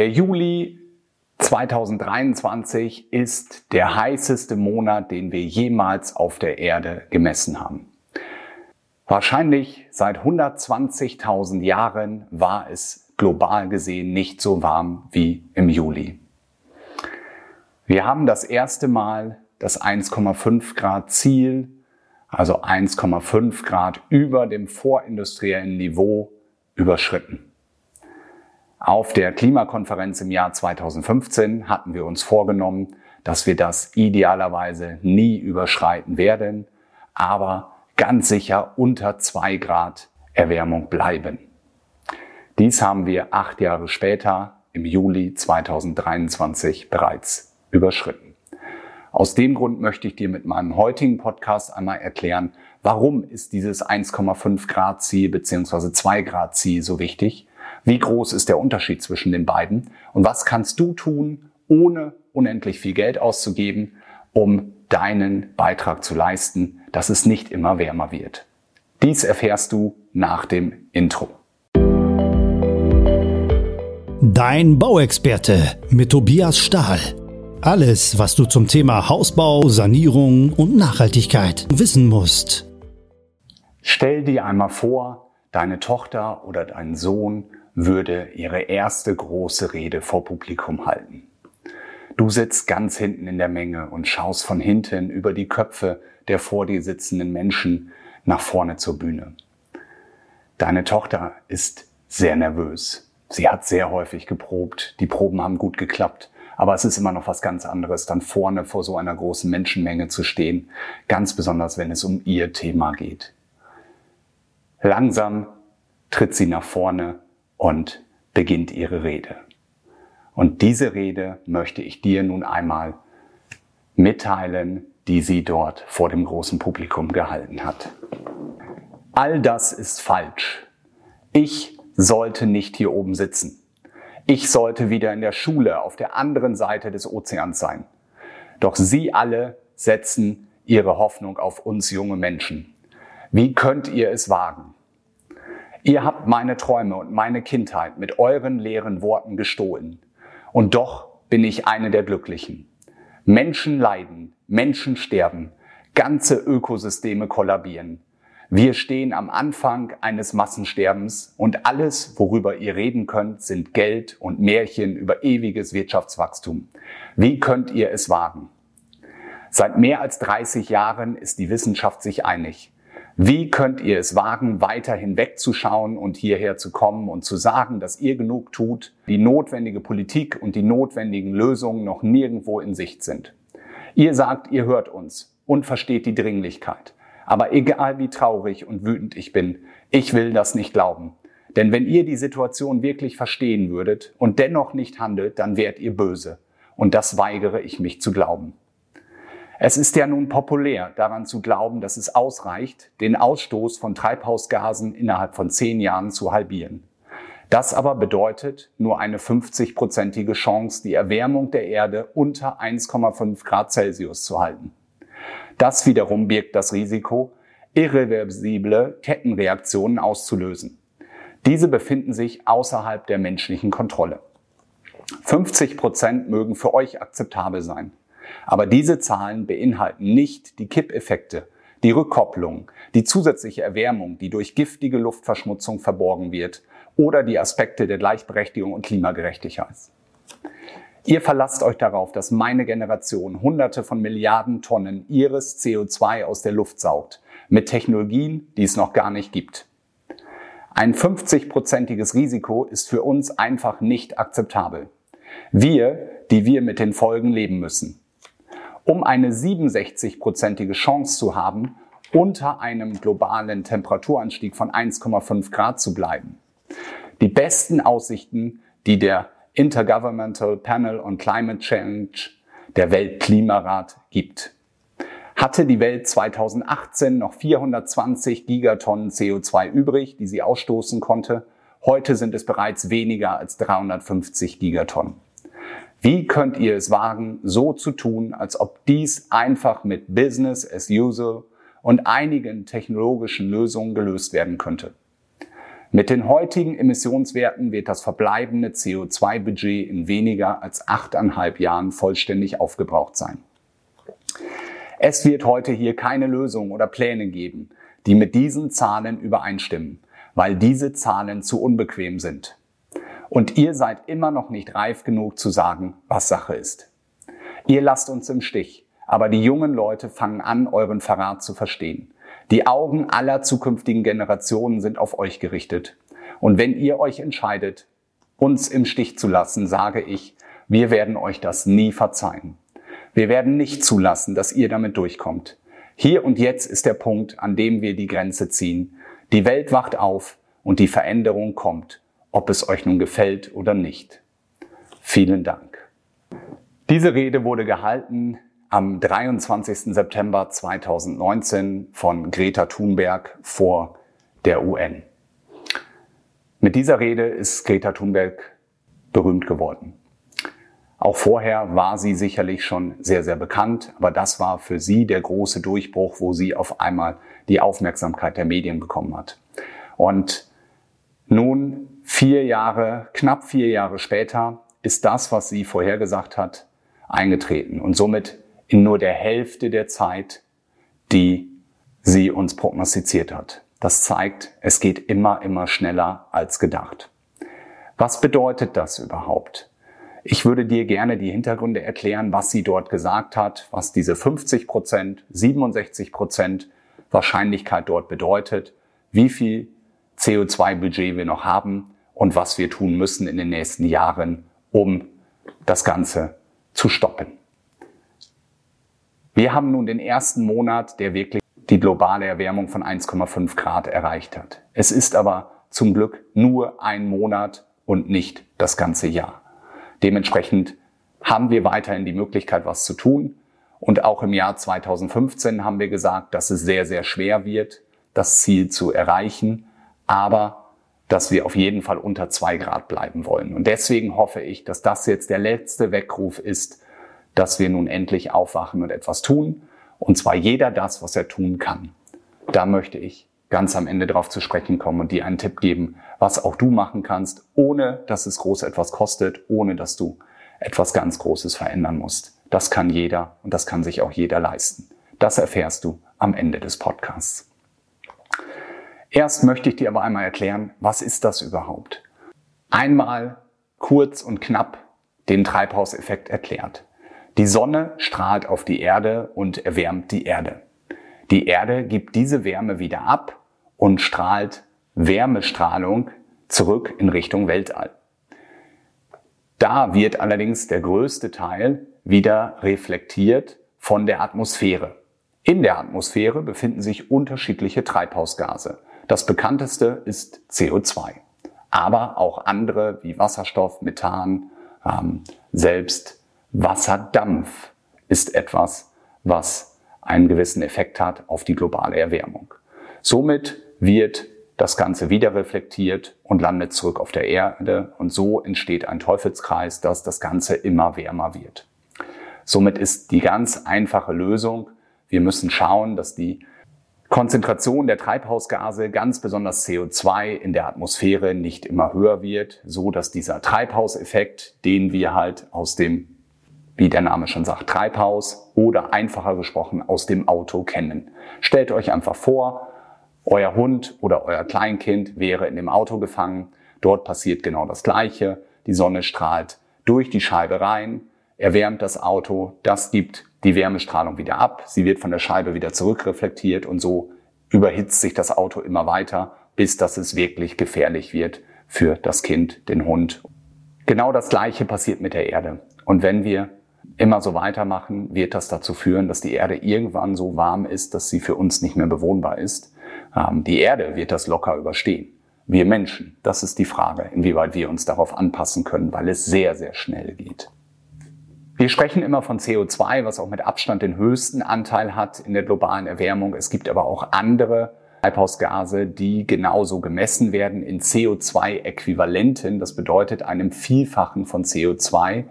Der Juli 2023 ist der heißeste Monat, den wir jemals auf der Erde gemessen haben. Wahrscheinlich seit 120.000 Jahren war es global gesehen nicht so warm wie im Juli. Wir haben das erste Mal das 1,5 Grad Ziel, also 1,5 Grad über dem vorindustriellen Niveau überschritten. Auf der Klimakonferenz im Jahr 2015 hatten wir uns vorgenommen, dass wir das idealerweise nie überschreiten werden, aber ganz sicher unter zwei Grad Erwärmung bleiben. Dies haben wir acht Jahre später im Juli 2023 bereits überschritten. Aus dem Grund möchte ich dir mit meinem heutigen Podcast einmal erklären, warum ist dieses 1,5 Grad Ziel bzw. 2 Grad Ziel so wichtig wie groß ist der Unterschied zwischen den beiden? Und was kannst du tun, ohne unendlich viel Geld auszugeben, um deinen Beitrag zu leisten, dass es nicht immer wärmer wird? Dies erfährst du nach dem Intro. Dein Bauexperte mit Tobias Stahl. Alles, was du zum Thema Hausbau, Sanierung und Nachhaltigkeit wissen musst. Stell dir einmal vor, deine Tochter oder dein Sohn würde ihre erste große Rede vor Publikum halten. Du sitzt ganz hinten in der Menge und schaust von hinten über die Köpfe der vor dir sitzenden Menschen nach vorne zur Bühne. Deine Tochter ist sehr nervös. Sie hat sehr häufig geprobt. Die Proben haben gut geklappt. Aber es ist immer noch was ganz anderes, dann vorne vor so einer großen Menschenmenge zu stehen. Ganz besonders, wenn es um ihr Thema geht. Langsam tritt sie nach vorne und beginnt ihre Rede. Und diese Rede möchte ich dir nun einmal mitteilen, die sie dort vor dem großen Publikum gehalten hat. All das ist falsch. Ich sollte nicht hier oben sitzen. Ich sollte wieder in der Schule auf der anderen Seite des Ozeans sein. Doch Sie alle setzen Ihre Hoffnung auf uns junge Menschen. Wie könnt ihr es wagen? Ihr habt meine Träume und meine Kindheit mit euren leeren Worten gestohlen. Und doch bin ich eine der Glücklichen. Menschen leiden, Menschen sterben, ganze Ökosysteme kollabieren. Wir stehen am Anfang eines Massensterbens und alles, worüber ihr reden könnt, sind Geld und Märchen über ewiges Wirtschaftswachstum. Wie könnt ihr es wagen? Seit mehr als 30 Jahren ist die Wissenschaft sich einig. Wie könnt ihr es wagen, weiter hinwegzuschauen und hierher zu kommen und zu sagen, dass ihr genug tut, die notwendige Politik und die notwendigen Lösungen noch nirgendwo in Sicht sind? Ihr sagt, ihr hört uns und versteht die Dringlichkeit. Aber egal wie traurig und wütend ich bin, ich will das nicht glauben. Denn wenn ihr die Situation wirklich verstehen würdet und dennoch nicht handelt, dann wärt ihr böse. Und das weigere ich mich zu glauben. Es ist ja nun populär, daran zu glauben, dass es ausreicht, den Ausstoß von Treibhausgasen innerhalb von zehn Jahren zu halbieren. Das aber bedeutet nur eine 50-prozentige Chance, die Erwärmung der Erde unter 1,5 Grad Celsius zu halten. Das wiederum birgt das Risiko, irreversible Kettenreaktionen auszulösen. Diese befinden sich außerhalb der menschlichen Kontrolle. 50 Prozent mögen für euch akzeptabel sein. Aber diese Zahlen beinhalten nicht die Kippeffekte, die Rückkopplung, die zusätzliche Erwärmung, die durch giftige Luftverschmutzung verborgen wird oder die Aspekte der Gleichberechtigung und Klimagerechtigkeit. Ihr verlasst euch darauf, dass meine Generation Hunderte von Milliarden Tonnen ihres CO2 aus der Luft saugt, mit Technologien, die es noch gar nicht gibt. Ein 50-prozentiges Risiko ist für uns einfach nicht akzeptabel. Wir, die wir mit den Folgen leben müssen um eine 67-prozentige Chance zu haben, unter einem globalen Temperaturanstieg von 1,5 Grad zu bleiben. Die besten Aussichten, die der Intergovernmental Panel on Climate Change, der Weltklimarat, gibt. Hatte die Welt 2018 noch 420 Gigatonnen CO2 übrig, die sie ausstoßen konnte, heute sind es bereits weniger als 350 Gigatonnen. Wie könnt ihr es wagen, so zu tun, als ob dies einfach mit Business as usual und einigen technologischen Lösungen gelöst werden könnte? Mit den heutigen Emissionswerten wird das verbleibende CO2-Budget in weniger als achteinhalb Jahren vollständig aufgebraucht sein. Es wird heute hier keine Lösung oder Pläne geben, die mit diesen Zahlen übereinstimmen, weil diese Zahlen zu unbequem sind. Und ihr seid immer noch nicht reif genug zu sagen, was Sache ist. Ihr lasst uns im Stich, aber die jungen Leute fangen an, euren Verrat zu verstehen. Die Augen aller zukünftigen Generationen sind auf euch gerichtet. Und wenn ihr euch entscheidet, uns im Stich zu lassen, sage ich, wir werden euch das nie verzeihen. Wir werden nicht zulassen, dass ihr damit durchkommt. Hier und jetzt ist der Punkt, an dem wir die Grenze ziehen. Die Welt wacht auf und die Veränderung kommt, ob es euch nun gefällt oder nicht. Vielen Dank. Diese Rede wurde gehalten am 23. September 2019 von Greta Thunberg vor der UN. Mit dieser Rede ist Greta Thunberg berühmt geworden. Auch vorher war sie sicherlich schon sehr, sehr bekannt, aber das war für sie der große Durchbruch, wo sie auf einmal die Aufmerksamkeit der Medien bekommen hat. Und nun, vier Jahre, knapp vier Jahre später, ist das, was sie vorhergesagt hat, eingetreten. Und somit in nur der Hälfte der Zeit, die sie uns prognostiziert hat. Das zeigt, es geht immer, immer schneller als gedacht. Was bedeutet das überhaupt? Ich würde dir gerne die Hintergründe erklären, was sie dort gesagt hat, was diese 50 Prozent, 67 Prozent Wahrscheinlichkeit dort bedeutet, wie viel CO2-Budget wir noch haben und was wir tun müssen in den nächsten Jahren, um das Ganze zu stoppen. Wir haben nun den ersten Monat, der wirklich die globale Erwärmung von 1,5 Grad erreicht hat. Es ist aber zum Glück nur ein Monat und nicht das ganze Jahr. Dementsprechend haben wir weiterhin die Möglichkeit, was zu tun. Und auch im Jahr 2015 haben wir gesagt, dass es sehr, sehr schwer wird, das Ziel zu erreichen, aber dass wir auf jeden Fall unter zwei Grad bleiben wollen. Und deswegen hoffe ich, dass das jetzt der letzte Weckruf ist, dass wir nun endlich aufwachen und etwas tun. Und zwar jeder das, was er tun kann. Da möchte ich ganz am Ende darauf zu sprechen kommen und dir einen Tipp geben, was auch du machen kannst, ohne dass es groß etwas kostet, ohne dass du etwas ganz Großes verändern musst. Das kann jeder und das kann sich auch jeder leisten. Das erfährst du am Ende des Podcasts. Erst möchte ich dir aber einmal erklären, was ist das überhaupt? Einmal kurz und knapp den Treibhauseffekt erklärt. Die Sonne strahlt auf die Erde und erwärmt die Erde. Die Erde gibt diese Wärme wieder ab und strahlt Wärmestrahlung zurück in Richtung Weltall. Da wird allerdings der größte Teil wieder reflektiert von der Atmosphäre. In der Atmosphäre befinden sich unterschiedliche Treibhausgase. Das bekannteste ist CO2, aber auch andere wie Wasserstoff, Methan, ähm, selbst Wasserdampf ist etwas, was einen gewissen Effekt hat auf die globale Erwärmung. Somit wird das Ganze wieder reflektiert und landet zurück auf der Erde und so entsteht ein Teufelskreis, dass das Ganze immer wärmer wird. Somit ist die ganz einfache Lösung, wir müssen schauen, dass die Konzentration der Treibhausgase, ganz besonders CO2 in der Atmosphäre nicht immer höher wird, so dass dieser Treibhauseffekt, den wir halt aus dem wie der Name schon sagt, Treibhaus oder einfacher gesprochen aus dem Auto kennen. Stellt euch einfach vor, euer Hund oder euer Kleinkind wäre in dem Auto gefangen. Dort passiert genau das Gleiche. Die Sonne strahlt durch die Scheibe rein, erwärmt das Auto. Das gibt die Wärmestrahlung wieder ab. Sie wird von der Scheibe wieder zurückreflektiert und so überhitzt sich das Auto immer weiter, bis dass es wirklich gefährlich wird für das Kind, den Hund. Genau das Gleiche passiert mit der Erde. Und wenn wir immer so weitermachen, wird das dazu führen, dass die Erde irgendwann so warm ist, dass sie für uns nicht mehr bewohnbar ist. Ähm, die Erde wird das locker überstehen. Wir Menschen, das ist die Frage, inwieweit wir uns darauf anpassen können, weil es sehr, sehr schnell geht. Wir sprechen immer von CO2, was auch mit Abstand den höchsten Anteil hat in der globalen Erwärmung. Es gibt aber auch andere Treibhausgase, die genauso gemessen werden in CO2-Äquivalenten. Das bedeutet einem Vielfachen von CO2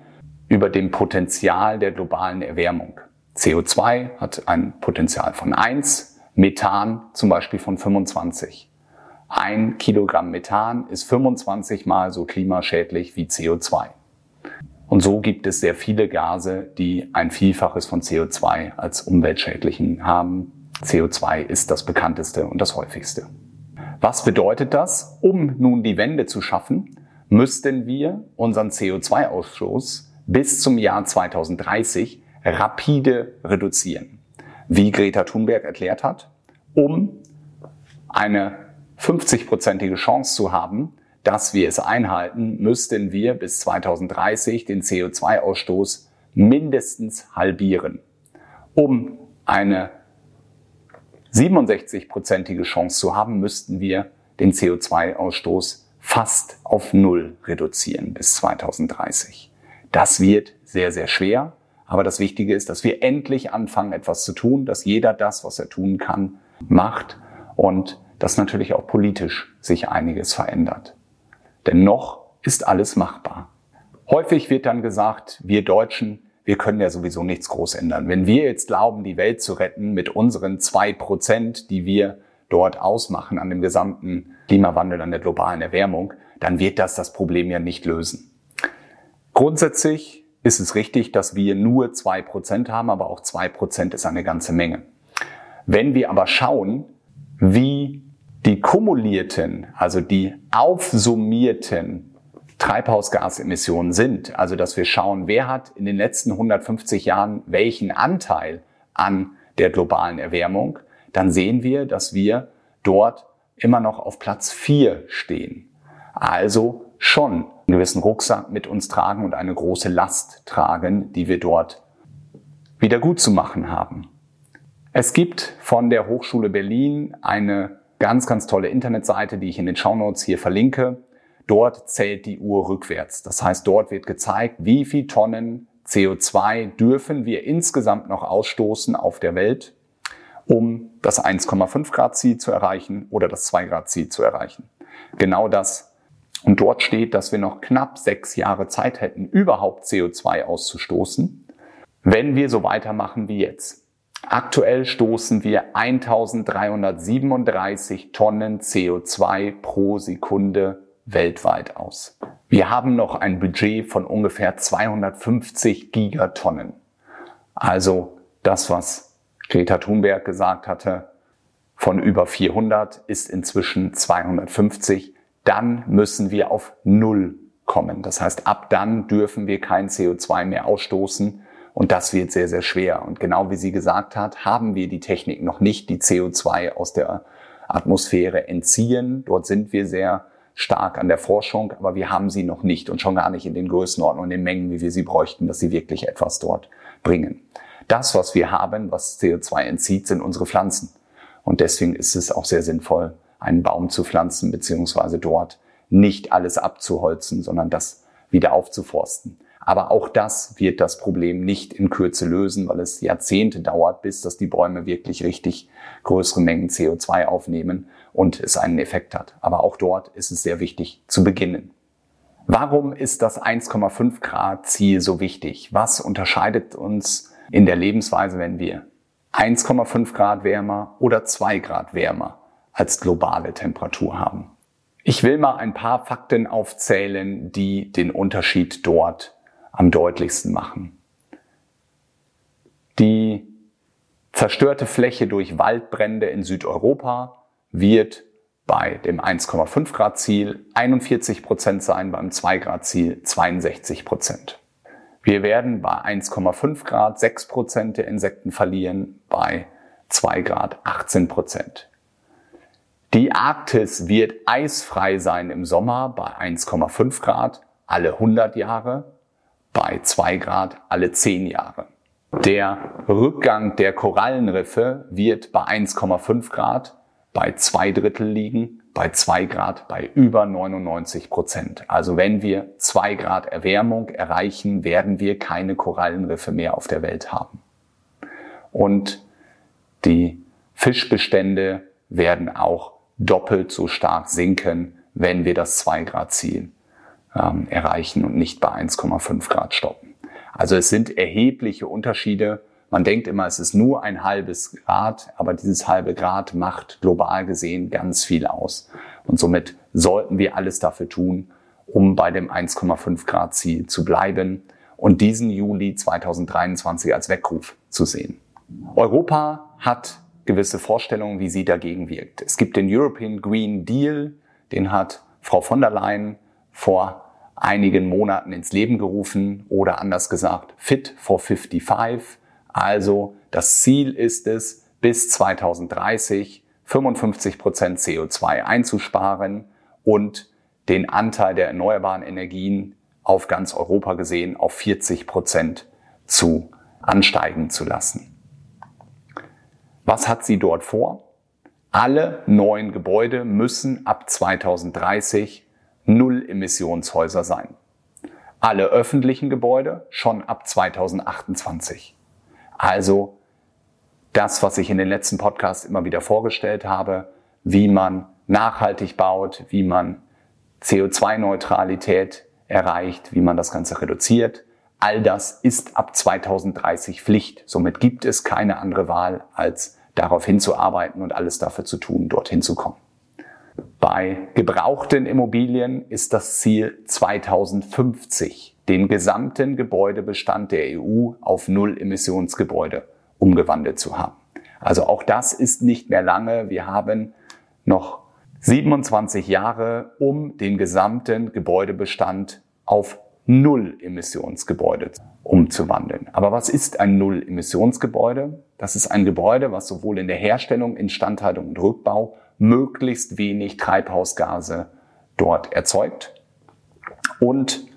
über dem Potenzial der globalen Erwärmung. CO2 hat ein Potenzial von 1, Methan zum Beispiel von 25. ein Kilogramm Methan ist 25 mal so klimaschädlich wie CO2. Und so gibt es sehr viele Gase, die ein Vielfaches von CO2 als umweltschädlichen haben. CO2 ist das bekannteste und das häufigste. Was bedeutet das? Um nun die Wende zu schaffen, müssten wir unseren CO2-Ausstoß bis zum Jahr 2030 rapide reduzieren. Wie Greta Thunberg erklärt hat, um eine 50-prozentige Chance zu haben, dass wir es einhalten, müssten wir bis 2030 den CO2-Ausstoß mindestens halbieren. Um eine 67-prozentige Chance zu haben, müssten wir den CO2-Ausstoß fast auf Null reduzieren bis 2030. Das wird sehr, sehr schwer, aber das Wichtige ist, dass wir endlich anfangen, etwas zu tun, dass jeder das, was er tun kann, macht und dass natürlich auch politisch sich einiges verändert. Denn noch ist alles machbar. Häufig wird dann gesagt, wir Deutschen, wir können ja sowieso nichts groß ändern. Wenn wir jetzt glauben, die Welt zu retten mit unseren zwei Prozent, die wir dort ausmachen an dem gesamten Klimawandel, an der globalen Erwärmung, dann wird das das Problem ja nicht lösen. Grundsätzlich ist es richtig, dass wir nur zwei Prozent haben, aber auch zwei Prozent ist eine ganze Menge. Wenn wir aber schauen, wie die kumulierten, also die aufsummierten Treibhausgasemissionen sind, also dass wir schauen, wer hat in den letzten 150 Jahren welchen Anteil an der globalen Erwärmung, dann sehen wir, dass wir dort immer noch auf Platz 4 stehen. Also schon einen gewissen Rucksack mit uns tragen und eine große Last tragen, die wir dort wieder gut zu machen haben. Es gibt von der Hochschule Berlin eine ganz, ganz tolle Internetseite, die ich in den Shownotes hier verlinke. Dort zählt die Uhr rückwärts. Das heißt, dort wird gezeigt, wie viel Tonnen CO2 dürfen wir insgesamt noch ausstoßen auf der Welt, um das 1,5 Grad Ziel zu erreichen oder das 2 Grad Ziel zu erreichen. Genau das. Und dort steht, dass wir noch knapp sechs Jahre Zeit hätten, überhaupt CO2 auszustoßen, wenn wir so weitermachen wie jetzt. Aktuell stoßen wir 1337 Tonnen CO2 pro Sekunde weltweit aus. Wir haben noch ein Budget von ungefähr 250 Gigatonnen. Also das, was Greta Thunberg gesagt hatte, von über 400 ist inzwischen 250. Dann müssen wir auf Null kommen. Das heißt, ab dann dürfen wir kein CO2 mehr ausstoßen und das wird sehr, sehr schwer. Und genau wie sie gesagt hat, haben wir die Technik noch nicht, die CO2 aus der Atmosphäre entziehen. Dort sind wir sehr stark an der Forschung, aber wir haben sie noch nicht und schon gar nicht in den Größenordnungen und den Mengen, wie wir sie bräuchten, dass sie wirklich etwas dort bringen. Das, was wir haben, was CO2 entzieht, sind unsere Pflanzen. Und deswegen ist es auch sehr sinnvoll, einen Baum zu pflanzen, beziehungsweise dort nicht alles abzuholzen, sondern das wieder aufzuforsten. Aber auch das wird das Problem nicht in Kürze lösen, weil es Jahrzehnte dauert, bis dass die Bäume wirklich richtig größere Mengen CO2 aufnehmen und es einen Effekt hat. Aber auch dort ist es sehr wichtig zu beginnen. Warum ist das 1,5 Grad Ziel so wichtig? Was unterscheidet uns in der Lebensweise, wenn wir 1,5 Grad wärmer oder 2 Grad wärmer als globale Temperatur haben? Ich will mal ein paar Fakten aufzählen, die den Unterschied dort am deutlichsten machen. Die zerstörte Fläche durch Waldbrände in Südeuropa wird bei dem 1,5 Grad Ziel 41 Prozent sein, beim 2 Grad Ziel 62 Prozent. Wir werden bei 1,5 Grad 6 Prozent der Insekten verlieren, bei 2 Grad 18 Prozent. Die Arktis wird eisfrei sein im Sommer bei 1,5 Grad alle 100 Jahre bei zwei Grad alle zehn Jahre. Der Rückgang der Korallenriffe wird bei 1,5 Grad bei zwei Drittel liegen, bei zwei Grad bei über 99 Prozent. Also wenn wir zwei Grad Erwärmung erreichen, werden wir keine Korallenriffe mehr auf der Welt haben. Und die Fischbestände werden auch doppelt so stark sinken, wenn wir das 2 Grad Ziel ähm, erreichen und nicht bei 1,5 Grad stoppen. Also es sind erhebliche Unterschiede. Man denkt immer, es ist nur ein halbes Grad, aber dieses halbe Grad macht global gesehen ganz viel aus. Und somit sollten wir alles dafür tun, um bei dem 1,5 Grad Ziel zu bleiben und diesen Juli 2023 als Weckruf zu sehen. Europa hat gewisse Vorstellungen, wie sie dagegen wirkt. Es gibt den European Green Deal, den hat Frau von der Leyen vor einigen Monaten ins Leben gerufen oder anders gesagt Fit for 55. Also das Ziel ist es, bis 2030 55 Prozent CO2 einzusparen und den Anteil der erneuerbaren Energien auf ganz Europa gesehen auf 40 Prozent zu ansteigen zu lassen. Was hat sie dort vor? Alle neuen Gebäude müssen ab 2030 Null-Emissionshäuser sein. Alle öffentlichen Gebäude schon ab 2028. Also das, was ich in den letzten Podcasts immer wieder vorgestellt habe, wie man nachhaltig baut, wie man CO2-Neutralität erreicht, wie man das Ganze reduziert. All das ist ab 2030 Pflicht. Somit gibt es keine andere Wahl, als darauf hinzuarbeiten und alles dafür zu tun, dorthin zu kommen. Bei gebrauchten Immobilien ist das Ziel 2050, den gesamten Gebäudebestand der EU auf Null-Emissionsgebäude umgewandelt zu haben. Also auch das ist nicht mehr lange. Wir haben noch 27 Jahre, um den gesamten Gebäudebestand auf Null-Emissionsgebäude umzuwandeln. Aber was ist ein Null-Emissionsgebäude? Das ist ein Gebäude, was sowohl in der Herstellung, Instandhaltung und Rückbau möglichst wenig Treibhausgase dort erzeugt und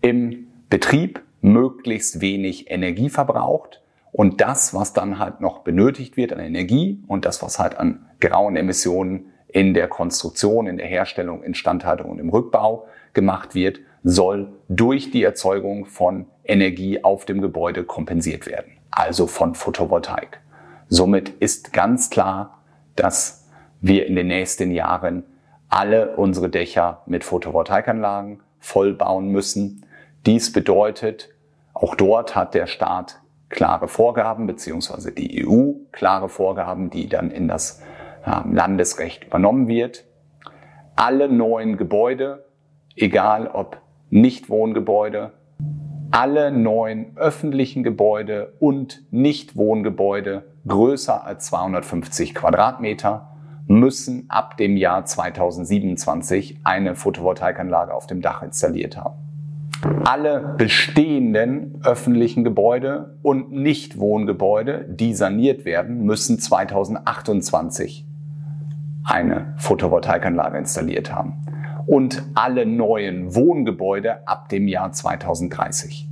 im Betrieb möglichst wenig Energie verbraucht und das, was dann halt noch benötigt wird an Energie und das, was halt an grauen Emissionen in der Konstruktion, in der Herstellung, Instandhaltung und im Rückbau gemacht wird, soll durch die Erzeugung von Energie auf dem Gebäude kompensiert werden, also von Photovoltaik. Somit ist ganz klar, dass wir in den nächsten Jahren alle unsere Dächer mit Photovoltaikanlagen voll bauen müssen. Dies bedeutet, auch dort hat der Staat klare Vorgaben, beziehungsweise die EU klare Vorgaben, die dann in das ähm, Landesrecht übernommen wird. Alle neuen Gebäude, egal ob Nichtwohngebäude, alle neuen öffentlichen Gebäude und Nichtwohngebäude größer als 250 Quadratmeter müssen ab dem Jahr 2027 eine Photovoltaikanlage auf dem Dach installiert haben. Alle bestehenden öffentlichen Gebäude und Nichtwohngebäude, die saniert werden, müssen 2028 eine Photovoltaikanlage installiert haben. Und alle neuen Wohngebäude ab dem Jahr 2030.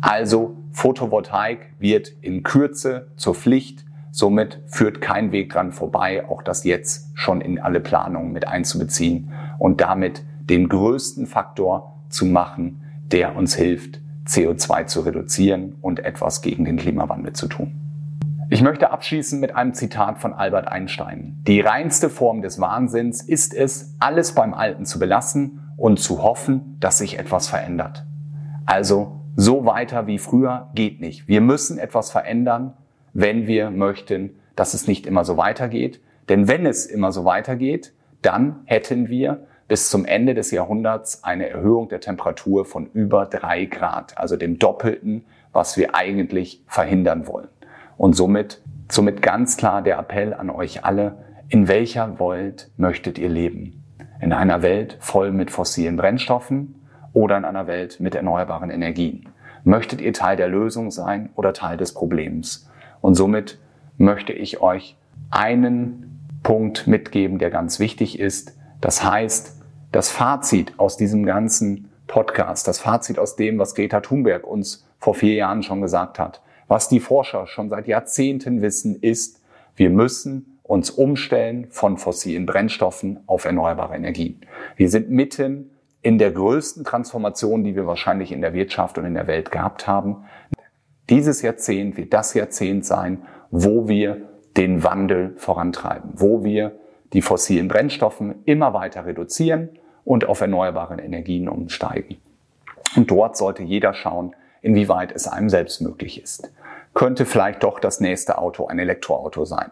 Also Photovoltaik wird in Kürze zur Pflicht Somit führt kein Weg dran vorbei, auch das jetzt schon in alle Planungen mit einzubeziehen und damit den größten Faktor zu machen, der uns hilft, CO2 zu reduzieren und etwas gegen den Klimawandel zu tun. Ich möchte abschließen mit einem Zitat von Albert Einstein. Die reinste Form des Wahnsinns ist es, alles beim Alten zu belassen und zu hoffen, dass sich etwas verändert. Also so weiter wie früher geht nicht. Wir müssen etwas verändern wenn wir möchten, dass es nicht immer so weitergeht. Denn wenn es immer so weitergeht, dann hätten wir bis zum Ende des Jahrhunderts eine Erhöhung der Temperatur von über drei Grad, also dem Doppelten, was wir eigentlich verhindern wollen. Und somit, somit ganz klar der Appell an euch alle, in welcher Welt möchtet ihr leben? In einer Welt voll mit fossilen Brennstoffen oder in einer Welt mit erneuerbaren Energien? Möchtet ihr Teil der Lösung sein oder Teil des Problems? Und somit möchte ich euch einen Punkt mitgeben, der ganz wichtig ist. Das heißt, das Fazit aus diesem ganzen Podcast, das Fazit aus dem, was Greta Thunberg uns vor vier Jahren schon gesagt hat, was die Forscher schon seit Jahrzehnten wissen, ist, wir müssen uns umstellen von fossilen Brennstoffen auf erneuerbare Energien. Wir sind mitten in der größten Transformation, die wir wahrscheinlich in der Wirtschaft und in der Welt gehabt haben. Dieses Jahrzehnt wird das Jahrzehnt sein, wo wir den Wandel vorantreiben, wo wir die fossilen Brennstoffen immer weiter reduzieren und auf erneuerbare Energien umsteigen. Und dort sollte jeder schauen, inwieweit es einem selbst möglich ist. Könnte vielleicht doch das nächste Auto ein Elektroauto sein.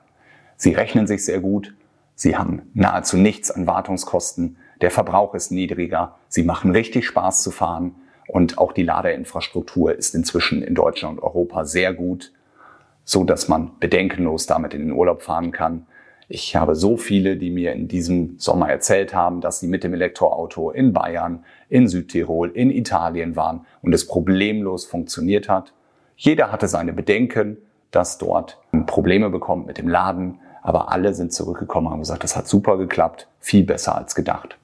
Sie rechnen sich sehr gut, Sie haben nahezu nichts an Wartungskosten. Der Verbrauch ist niedriger. Sie machen richtig Spaß zu fahren. Und auch die Ladeinfrastruktur ist inzwischen in Deutschland und Europa sehr gut, so dass man bedenkenlos damit in den Urlaub fahren kann. Ich habe so viele, die mir in diesem Sommer erzählt haben, dass sie mit dem Elektroauto in Bayern, in Südtirol, in Italien waren und es problemlos funktioniert hat. Jeder hatte seine Bedenken, dass dort Probleme bekommt mit dem Laden, aber alle sind zurückgekommen und haben gesagt, das hat super geklappt, viel besser als gedacht.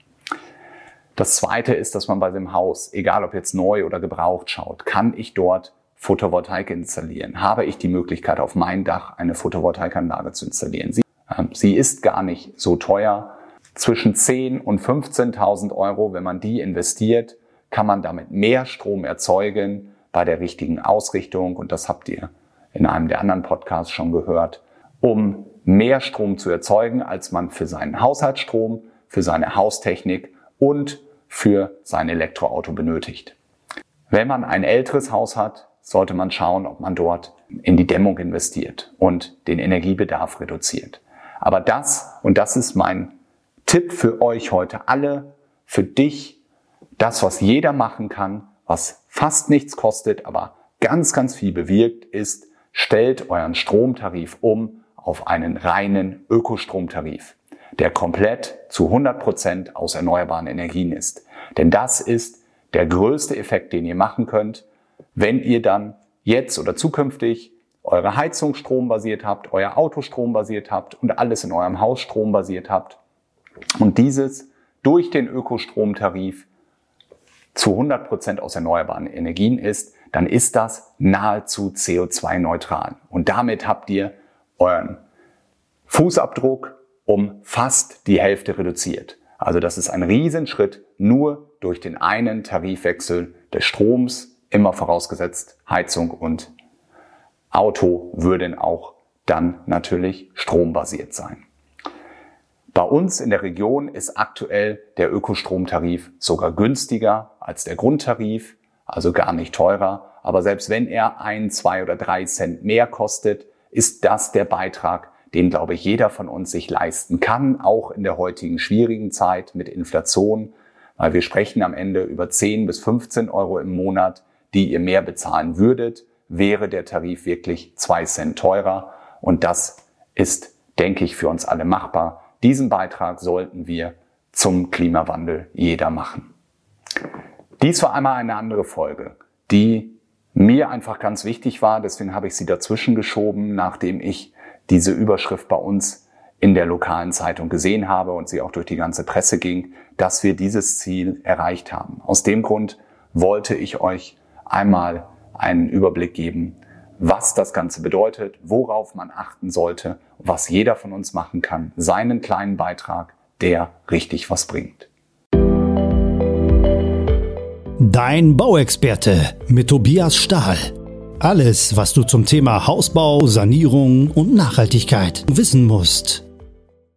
Das zweite ist, dass man bei dem Haus, egal ob jetzt neu oder gebraucht schaut, kann ich dort Photovoltaik installieren? Habe ich die Möglichkeit, auf mein Dach eine Photovoltaikanlage zu installieren? Sie ähm, sie ist gar nicht so teuer. Zwischen 10 und 15.000 Euro, wenn man die investiert, kann man damit mehr Strom erzeugen bei der richtigen Ausrichtung. Und das habt ihr in einem der anderen Podcasts schon gehört, um mehr Strom zu erzeugen, als man für seinen Haushaltsstrom, für seine Haustechnik und für sein Elektroauto benötigt. Wenn man ein älteres Haus hat, sollte man schauen, ob man dort in die Dämmung investiert und den Energiebedarf reduziert. Aber das, und das ist mein Tipp für euch heute alle, für dich, das, was jeder machen kann, was fast nichts kostet, aber ganz, ganz viel bewirkt, ist, stellt euren Stromtarif um auf einen reinen Ökostromtarif, der komplett zu 100 Prozent aus erneuerbaren Energien ist. Denn das ist der größte Effekt, den ihr machen könnt, wenn ihr dann jetzt oder zukünftig eure Heizung strombasiert habt, euer Auto strombasiert habt und alles in eurem Haus strombasiert habt und dieses durch den Ökostromtarif zu 100 Prozent aus erneuerbaren Energien ist, dann ist das nahezu CO2-neutral. Und damit habt ihr euren Fußabdruck um fast die Hälfte reduziert. Also das ist ein Riesenschritt nur durch den einen Tarifwechsel des Stroms, immer vorausgesetzt Heizung und Auto würden auch dann natürlich strombasiert sein. Bei uns in der Region ist aktuell der Ökostromtarif sogar günstiger als der Grundtarif, also gar nicht teurer. Aber selbst wenn er ein, zwei oder drei Cent mehr kostet, ist das der Beitrag, den, glaube ich, jeder von uns sich leisten kann, auch in der heutigen schwierigen Zeit mit Inflation, weil wir sprechen am Ende über 10 bis 15 Euro im Monat, die ihr mehr bezahlen würdet wäre der Tarif wirklich zwei Cent teurer. Und das ist, denke ich, für uns alle machbar. Diesen Beitrag sollten wir zum Klimawandel jeder machen. Dies war einmal eine andere Folge, die mir einfach ganz wichtig war. Deswegen habe ich sie dazwischen geschoben, nachdem ich diese Überschrift bei uns in der lokalen Zeitung gesehen habe und sie auch durch die ganze Presse ging, dass wir dieses Ziel erreicht haben. Aus dem Grund wollte ich euch einmal einen Überblick geben, was das Ganze bedeutet, worauf man achten sollte, was jeder von uns machen kann, seinen kleinen Beitrag, der richtig was bringt. Dein Bauexperte mit Tobias Stahl. Alles, was du zum Thema Hausbau, Sanierung und Nachhaltigkeit wissen musst.